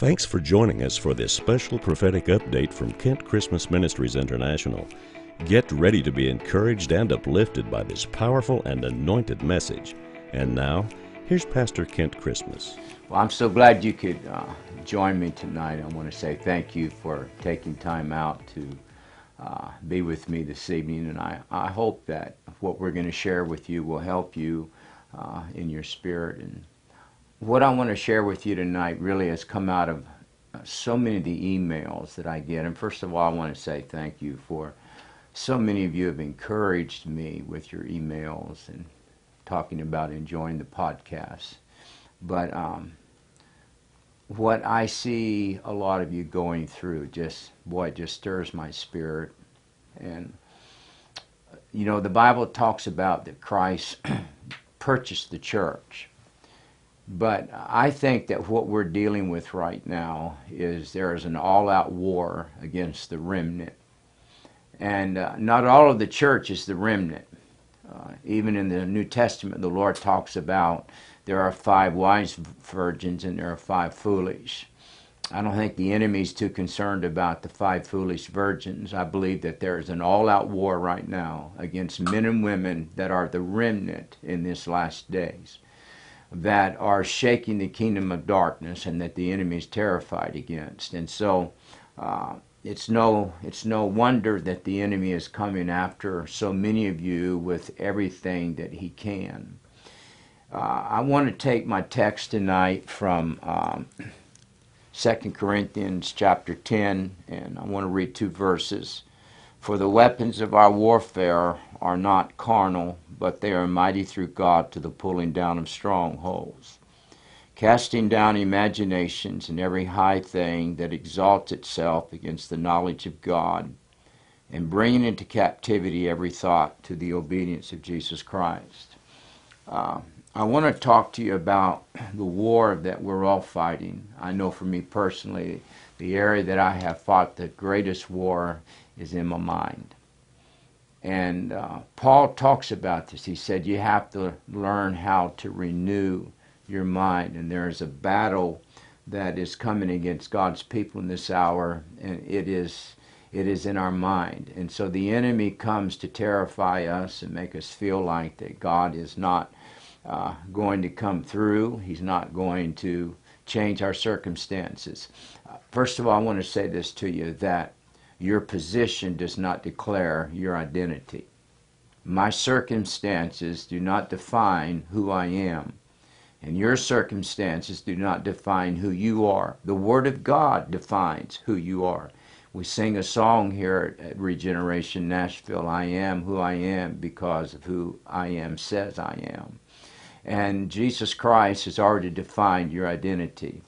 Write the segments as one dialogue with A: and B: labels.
A: Thanks for joining us for this special prophetic update from Kent Christmas Ministries International. Get ready to be encouraged and uplifted by this powerful and anointed message. And now, here's Pastor Kent Christmas.
B: Well, I'm so glad you could uh, join me tonight. I want to say thank you for taking time out to uh, be with me this evening, and I, I hope that what we're going to share with you will help you uh, in your spirit and what I want to share with you tonight really has come out of uh, so many of the emails that I get. And first of all, I want to say thank you for so many of you have encouraged me with your emails and talking about enjoying the podcast. But um, what I see a lot of you going through just, boy, it just stirs my spirit. And, you know, the Bible talks about that Christ purchased the church but I think that what we're dealing with right now is there is an all out war against the remnant. And uh, not all of the church is the remnant. Uh, even in the New Testament, the Lord talks about there are five wise virgins and there are five foolish. I don't think the enemy is too concerned about the five foolish virgins. I believe that there is an all out war right now against men and women that are the remnant in this last days that are shaking the kingdom of darkness and that the enemy is terrified against. And so uh, it's no it's no wonder that the enemy is coming after so many of you with everything that he can. Uh, I want to take my text tonight from um, 2 Corinthians chapter 10, and I want to read two verses. For the weapons of our warfare are not carnal, but they are mighty through God to the pulling down of strongholds, casting down imaginations and every high thing that exalts itself against the knowledge of God, and bringing into captivity every thought to the obedience of Jesus Christ. Uh, I want to talk to you about the war that we're all fighting. I know for me personally, the area that I have fought the greatest war is in my mind. And uh, Paul talks about this. He said you have to learn how to renew your mind. And there is a battle that is coming against God's people in this hour, and it is it is in our mind. And so the enemy comes to terrify us and make us feel like that God is not uh, going to come through. He's not going to change our circumstances. Uh, first of all, I want to say this to you that your position does not declare your identity. My circumstances do not define who I am, and your circumstances do not define who you are. The Word of God defines who you are. We sing a song here at Regeneration Nashville I am who I am because of who I am says I am. And Jesus Christ has already defined your identity.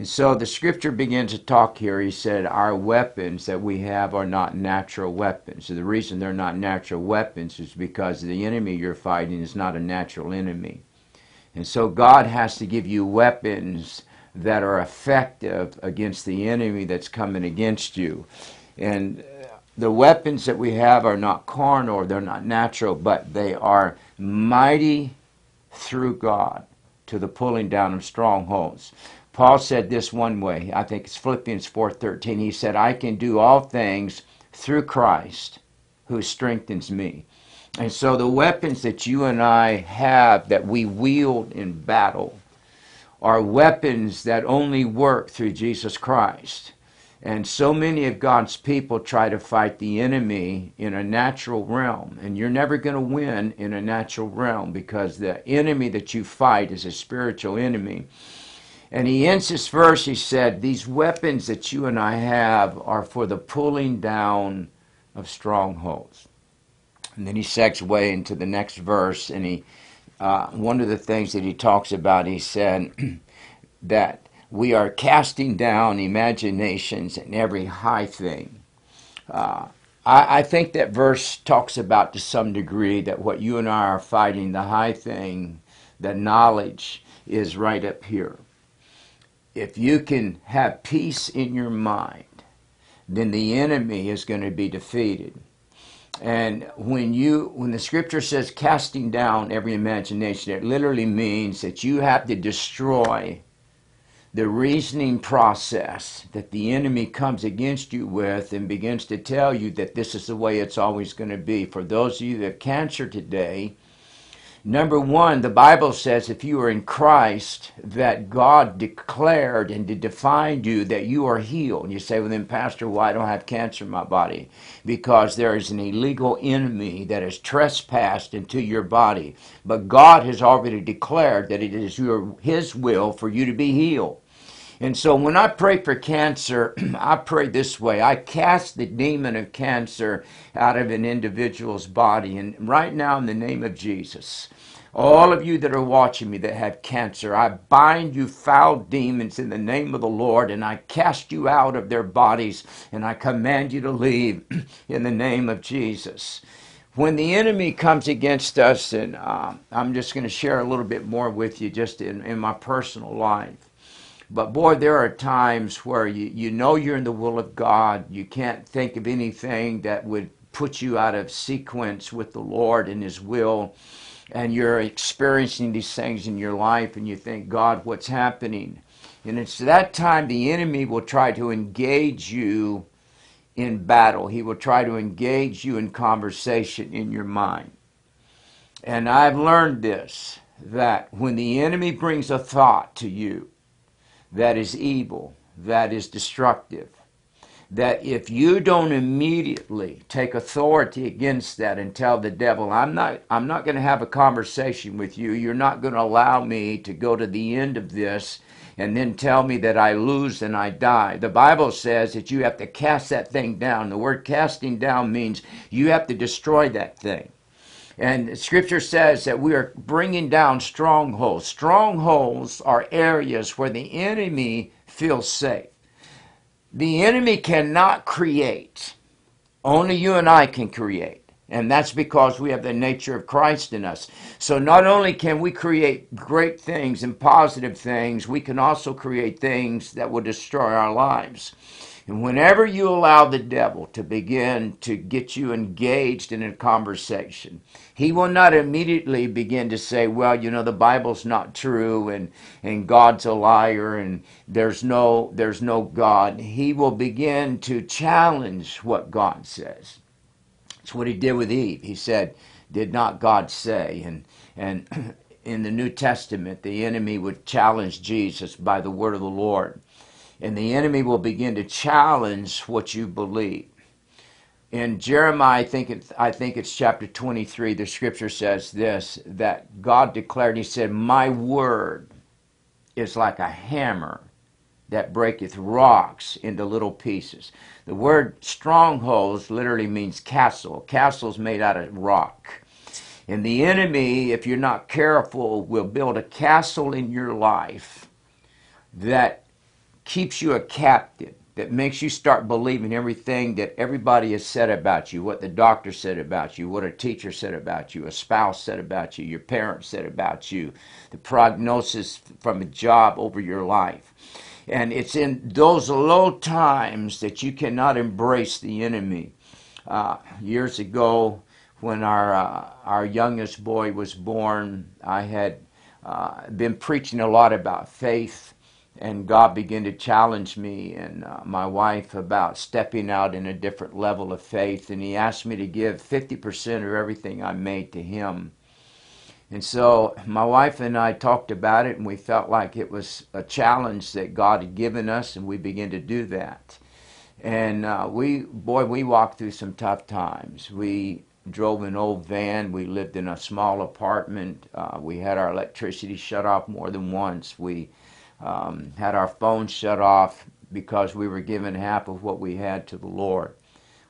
B: And so the scripture begins to talk here. He said, Our weapons that we have are not natural weapons. So the reason they're not natural weapons is because the enemy you're fighting is not a natural enemy. And so God has to give you weapons that are effective against the enemy that's coming against you. And uh, the weapons that we have are not carnal, they're not natural, but they are mighty through God to the pulling down of strongholds. Paul said this one way. I think it's Philippians 4:13. He said, "I can do all things through Christ who strengthens me." And so the weapons that you and I have that we wield in battle are weapons that only work through Jesus Christ. And so many of God's people try to fight the enemy in a natural realm. And you're never going to win in a natural realm because the enemy that you fight is a spiritual enemy. And he ends this verse, he said, These weapons that you and I have are for the pulling down of strongholds. And then he segues way into the next verse, and he, uh, one of the things that he talks about, he said that we are casting down imaginations and every high thing. Uh, I, I think that verse talks about to some degree that what you and I are fighting, the high thing, the knowledge, is right up here if you can have peace in your mind, then the enemy is going to be defeated. And when you when the scripture says casting down every imagination, it literally means that you have to destroy the reasoning process that the enemy comes against you with and begins to tell you that this is the way it's always going to be. For those of you that have cancer today, Number one, the Bible says if you are in Christ, that God declared and defined you that you are healed. And you say, well, then, Pastor, why don't I have cancer in my body? Because there is an illegal enemy that has trespassed into your body. But God has already declared that it is your, His will for you to be healed. And so when I pray for cancer, I pray this way I cast the demon of cancer out of an individual's body. And right now, in the name of Jesus, all of you that are watching me that have cancer, I bind you foul demons in the name of the Lord and I cast you out of their bodies and I command you to leave in the name of Jesus. When the enemy comes against us, and uh, I'm just going to share a little bit more with you just in, in my personal life. But boy, there are times where you, you know you're in the will of God. You can't think of anything that would put you out of sequence with the Lord and His will. And you're experiencing these things in your life and you think, God, what's happening? And it's that time the enemy will try to engage you in battle. He will try to engage you in conversation in your mind. And I've learned this that when the enemy brings a thought to you, that is evil, that is destructive. That if you don't immediately take authority against that and tell the devil, I'm not, I'm not going to have a conversation with you, you're not going to allow me to go to the end of this and then tell me that I lose and I die. The Bible says that you have to cast that thing down. The word casting down means you have to destroy that thing. And scripture says that we are bringing down strongholds. Strongholds are areas where the enemy feels safe. The enemy cannot create, only you and I can create. And that's because we have the nature of Christ in us. So not only can we create great things and positive things, we can also create things that will destroy our lives. And whenever you allow the devil to begin to get you engaged in a conversation, he will not immediately begin to say, well, you know, the Bible's not true and, and God's a liar and there's no, there's no God. He will begin to challenge what God says. It's what he did with Eve. He said, did not God say? And, and in the New Testament, the enemy would challenge Jesus by the word of the Lord and the enemy will begin to challenge what you believe. In Jeremiah, I think, it, I think it's chapter 23, the scripture says this that God declared, He said, My word is like a hammer that breaketh rocks into little pieces. The word strongholds literally means castle. Castle's made out of rock. And the enemy, if you're not careful, will build a castle in your life that keeps you a captive, that makes you start believing everything that everybody has said about you, what the doctor said about you, what a teacher said about you, a spouse said about you, your parents said about you, the prognosis from a job over your life. And it's in those low times that you cannot embrace the enemy. Uh, years ago, when our uh, our youngest boy was born, I had uh, been preaching a lot about faith and God began to challenge me and uh, my wife about stepping out in a different level of faith. And He asked me to give 50% of everything I made to Him. And so my wife and I talked about it, and we felt like it was a challenge that God had given us, and we began to do that. And uh, we, boy, we walked through some tough times. We drove an old van. We lived in a small apartment. Uh, we had our electricity shut off more than once. We um, had our phones shut off because we were giving half of what we had to the Lord.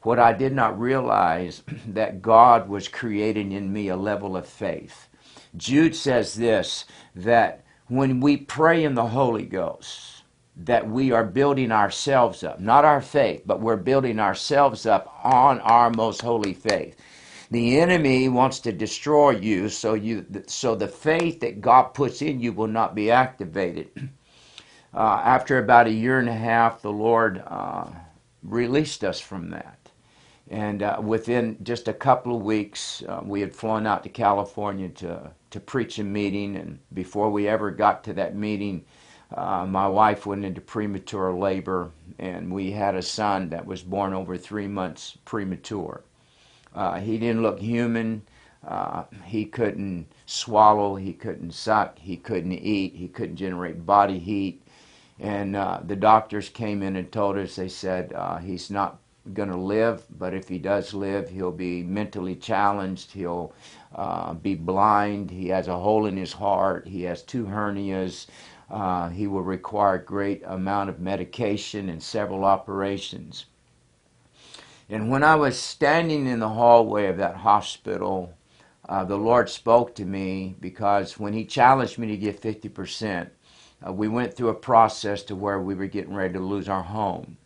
B: What I did not realize that God was creating in me a level of faith. Jude says this that when we pray in the Holy Ghost, that we are building ourselves up, not our faith, but we're building ourselves up on our most holy faith. The enemy wants to destroy you, so you so the faith that God puts in you will not be activated. uh, after about a year and a half, the Lord uh, released us from that. And uh, within just a couple of weeks, uh, we had flown out to California to, to preach a meeting. And before we ever got to that meeting, uh, my wife went into premature labor, and we had a son that was born over three months premature. Uh, he didn't look human. Uh, he couldn't swallow. He couldn't suck. He couldn't eat. He couldn't generate body heat. And uh, the doctors came in and told us, they said, uh, he's not going to live, but if he does live, he'll be mentally challenged. He'll uh, be blind. He has a hole in his heart. He has two hernias. Uh, he will require a great amount of medication and several operations. And when I was standing in the hallway of that hospital, uh, the Lord spoke to me because when He challenged me to give 50%, uh, we went through a process to where we were getting ready to lose our home.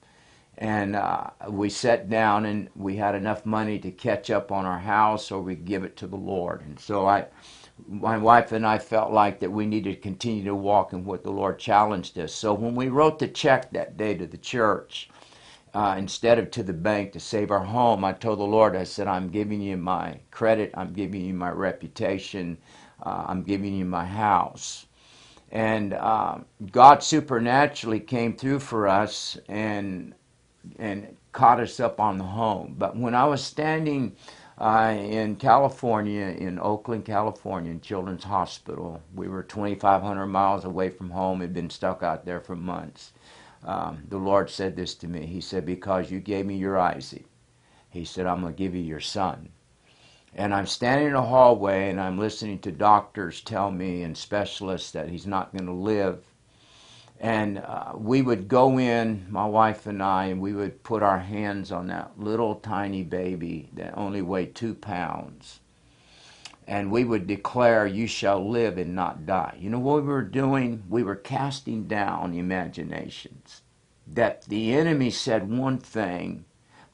B: And uh, we sat down and we had enough money to catch up on our house or we give it to the Lord. And so I, my wife and I felt like that we needed to continue to walk in what the Lord challenged us. So when we wrote the check that day to the church, uh, instead of to the bank to save our home, I told the Lord, I said, I'm giving you my credit, I'm giving you my reputation, uh, I'm giving you my house. And uh, God supernaturally came through for us and and caught us up on the home. But when I was standing uh, in California, in Oakland, California, in Children's Hospital, we were 2,500 miles away from home, had been stuck out there for months. Um, the Lord said this to me. He said, Because you gave me your Isaac, He said, I'm going to give you your son. And I'm standing in a hallway and I'm listening to doctors tell me and specialists that he's not going to live and uh, we would go in, my wife and I, and we would put our hands on that little tiny baby that only weighed two pounds. And we would declare, You shall live and not die. You know what we were doing? We were casting down imaginations. That the enemy said one thing,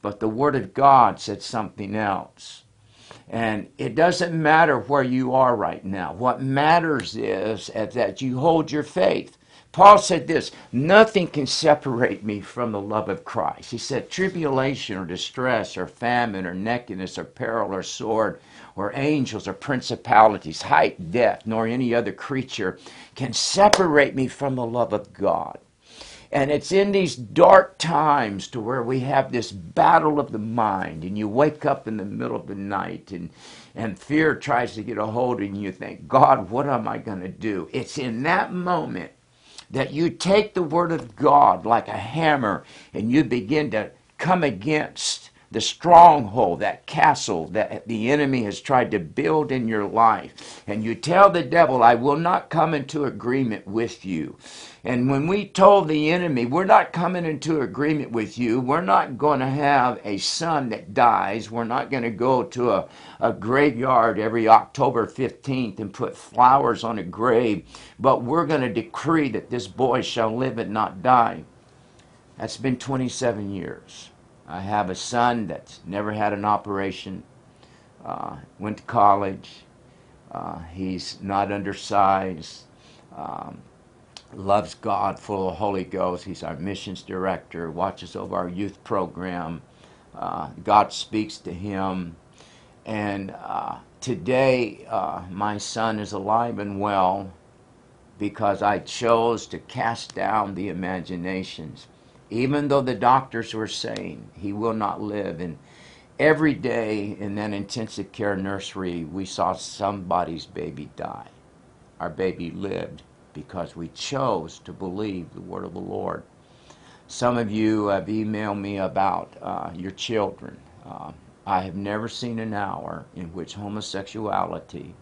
B: but the Word of God said something else. And it doesn't matter where you are right now. What matters is that you hold your faith. Paul said this nothing can separate me from the love of Christ. He said, tribulation or distress or famine or nakedness or peril or sword or angels or principalities, height, death, nor any other creature can separate me from the love of God. And it's in these dark times to where we have this battle of the mind, and you wake up in the middle of the night and, and fear tries to get a hold and you think, God, what am I going to do? It's in that moment that you take the Word of God like a hammer and you begin to come against the stronghold, that castle that the enemy has tried to build in your life. And you tell the devil, I will not come into agreement with you. And when we told the enemy, we're not coming into agreement with you, we're not going to have a son that dies, we're not going to go to a, a graveyard every October 15th and put flowers on a grave, but we're going to decree that this boy shall live and not die. That's been 27 years. I have a son that's never had an operation, uh, went to college, uh, he's not undersized. Um, loves God, full of Holy Ghost. He's our missions director, watches over our youth program. Uh, God speaks to him. And uh, today, uh, my son is alive and well because I chose to cast down the imaginations. Even though the doctors were saying he will not live. And every day in that intensive care nursery, we saw somebody's baby die. Our baby lived because we chose to believe the word of the Lord. Some of you have emailed me about uh, your children. Uh, I have never seen an hour in which homosexuality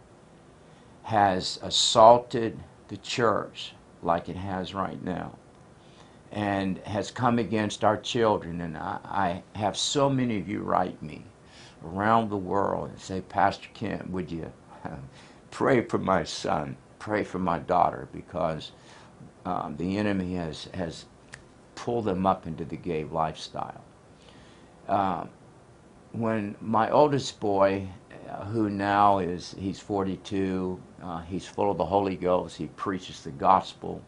B: has assaulted the church like it has right now and has come against our children. And I, I have so many of you write me around the world and say, Pastor Kent, would you pray for my son? pray for my daughter because um, the enemy has, has pulled them up into the gay lifestyle. Um, when my oldest boy, uh, who now is, he's 42, uh, he's full of the Holy Ghost, he preaches the gospel.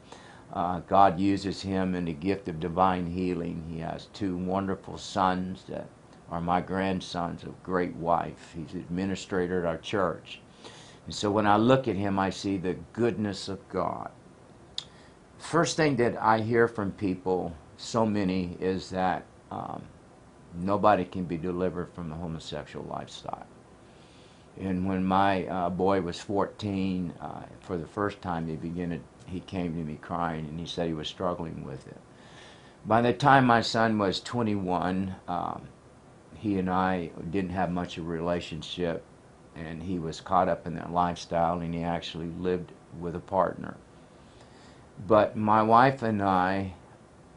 B: Uh, God uses him in the gift of divine healing. He has two wonderful sons that are my grandsons, of great wife. He's administrator at our church. And so when I look at him, I see the goodness of God. first thing that I hear from people, so many, is that um, nobody can be delivered from the homosexual lifestyle. And when my uh, boy was 14, uh, for the first time, he began to, he came to me crying, and he said he was struggling with it. By the time my son was 21, um, he and I didn't have much of a relationship, and he was caught up in that lifestyle, and he actually lived with a partner. But my wife and I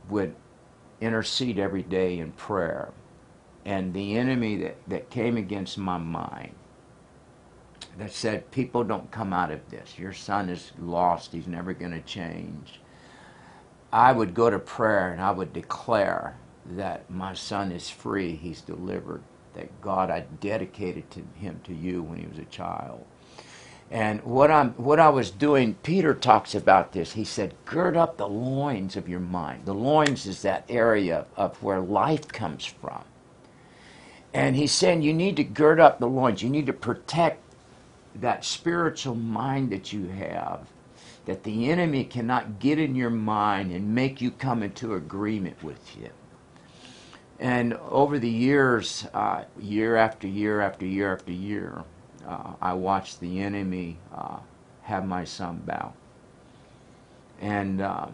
B: would intercede every day in prayer, and the enemy that, that came against my mind that said, People don't come out of this. Your son is lost. He's never going to change. I would go to prayer and I would declare that my son is free, he's delivered, that God, I dedicated to him to you when he was a child. And what I'm what I was doing, Peter talks about this. He said, gird up the loins of your mind. The loins is that area of where life comes from. And he's saying you need to gird up the loins. You need to protect that spiritual mind that you have that the enemy cannot get in your mind and make you come into agreement with you. And over the years, uh, year after year after year after year, uh, I watched the enemy uh, have my son bow. And uh,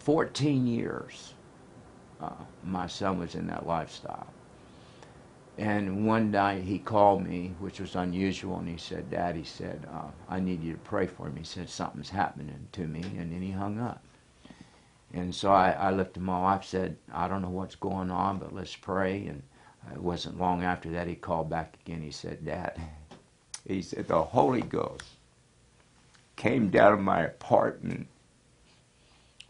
B: 14 years, uh, my son was in that lifestyle. And one night he called me, which was unusual, and he said, Dad, he said, uh, I need you to pray for me. He said, something's happening to me, and then he hung up. And so I, I looked at my wife, said, I don't know what's going on, but let's pray. And it wasn't long after that he called back again. He said, Dad, he said, the Holy Ghost came down to my apartment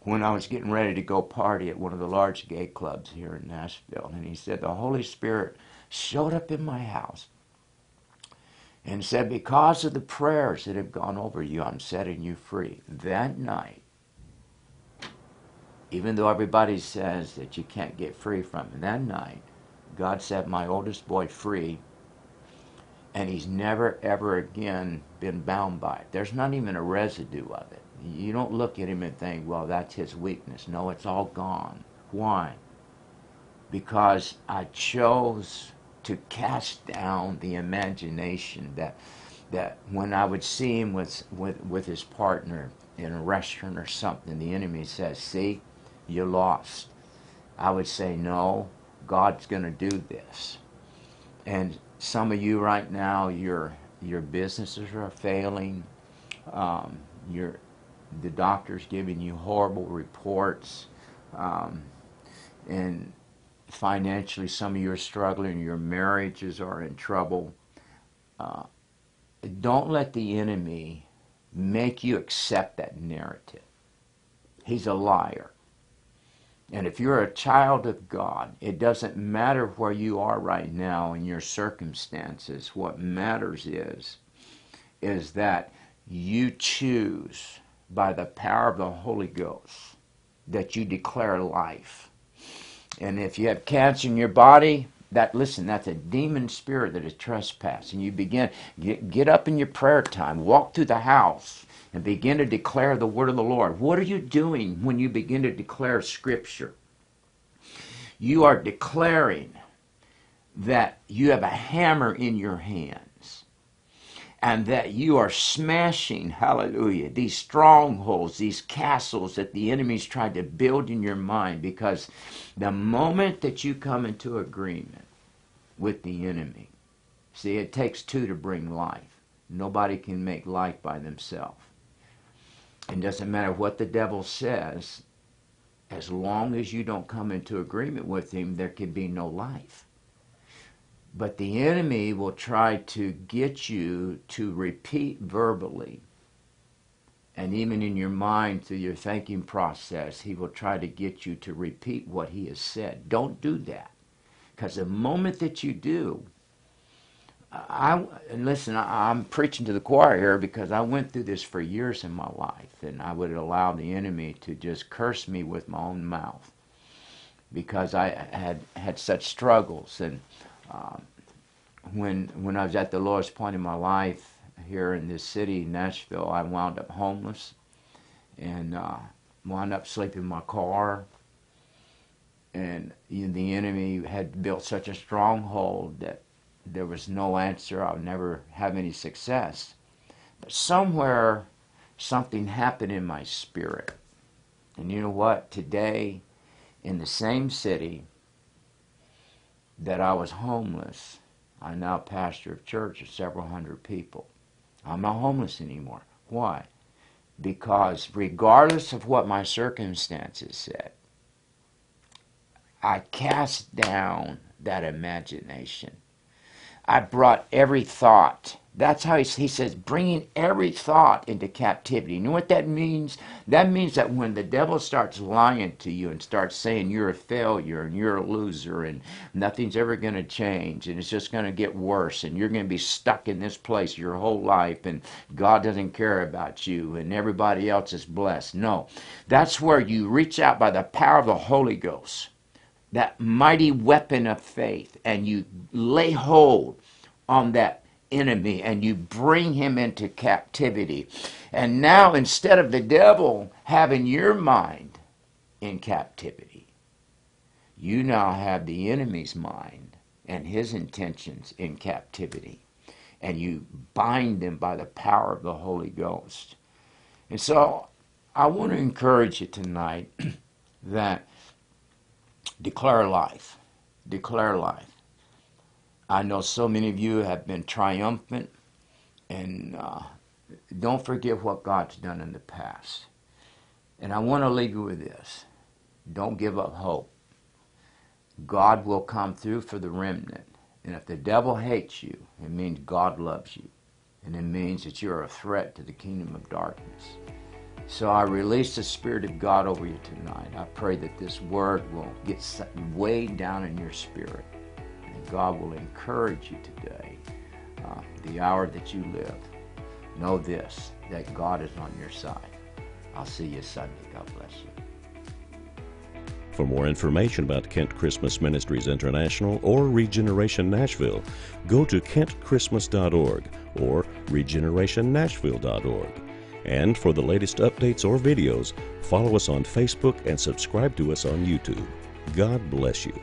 B: when I was getting ready to go party at one of the large gay clubs here in Nashville. And he said, the Holy Spirit showed up in my house and said, Because of the prayers that have gone over you, I'm setting you free. That night, even though everybody says that you can't get free from it, that night, God set my oldest boy free, and he's never, ever again been bound by it. There's not even a residue of it. You don't look at him and think, well, that's his weakness. No, it's all gone. Why? Because I chose to cast down the imagination that that when I would see him with, with, with his partner in a restaurant or something, the enemy says, see, you lost. I would say, no, God's going to do this. And some of you right now, your, your businesses are failing. Um, your, the doctor's giving you horrible reports. Um, and financially, some of you are struggling, your marriages are in trouble. Uh, don't let the enemy make you accept that narrative. He's a liar. And if you're a child of God, it doesn't matter where you are right now in your circumstances. What matters is, is that you choose by the power of the Holy Ghost that you declare life and if you have cancer in your body, that listen, that's a demon spirit that is trespassing. And you begin get, get up in your prayer time, walk through the house, and begin to declare the word of the Lord. What are you doing when you begin to declare Scripture? You are declaring that you have a hammer in your hand and that you are smashing, hallelujah, these strongholds, these castles that the enemy's tried to build in your mind because the moment that you come into agreement with the enemy, see, it takes two to bring life. Nobody can make life by themselves. It doesn't matter what the devil says, as long as you don't come into agreement with him, there can be no life. But the enemy will try to get you to repeat verbally, and even in your mind through your thinking process, he will try to get you to repeat what he has said. Don't do that. Because the moment that you do, I and listen. I, am preaching to the choir here because I went through this for years in my life, and I would allow the enemy to just curse me with my own mouth because I had had such struggles. And um, when when I was at the lowest point in my life here in this city, Nashville, I wound up homeless, and uh, wound up sleeping in my car. And you know, the enemy had built such a stronghold that there was no answer. I would never have any success. But somewhere, something happened in my spirit. And you know what? Today, in the same city that I was homeless, I'm now pastor a church of several hundred people. I'm not homeless anymore. Why? Because regardless of what my circumstances said, I cast down that imagination. I brought every thought that's how he, he says, bringing every thought into captivity. You know what that means? That means that when the devil starts lying to you and starts saying you're a failure and you're a loser and nothing's ever going to change and it's just going to get worse and you're going to be stuck in this place your whole life and God doesn't care about you and everybody else is blessed. No, that's where you reach out by the power of the Holy Ghost, that mighty weapon of faith, and you lay hold on that enemy and you bring him into captivity. And now, instead of the devil having your mind in captivity, you now have the enemy's mind and his intentions in captivity. And you bind them by the power of the Holy Ghost. And so I want to encourage you tonight that declare life. Declare life. I know so many of you have been triumphant, and uh, don't forget what God's done in the past. And I want to leave you with this don't give up hope. God will come through for the remnant. And if the devil hates you, it means God loves you. And it means that you're a threat to the kingdom of darkness. So I release the Spirit of God over you tonight. I pray that this word will get way down in your spirit God will encourage you today, uh, the hour that you live. Know this, that God is on your side. I'll see you Sunday. God bless you.
A: For more information about Kent Christmas Ministries International or Regeneration Nashville, go to kentchristmas.org or regenerationnashville.org. And for the latest updates or videos, follow us on Facebook and subscribe to us on YouTube. God bless you.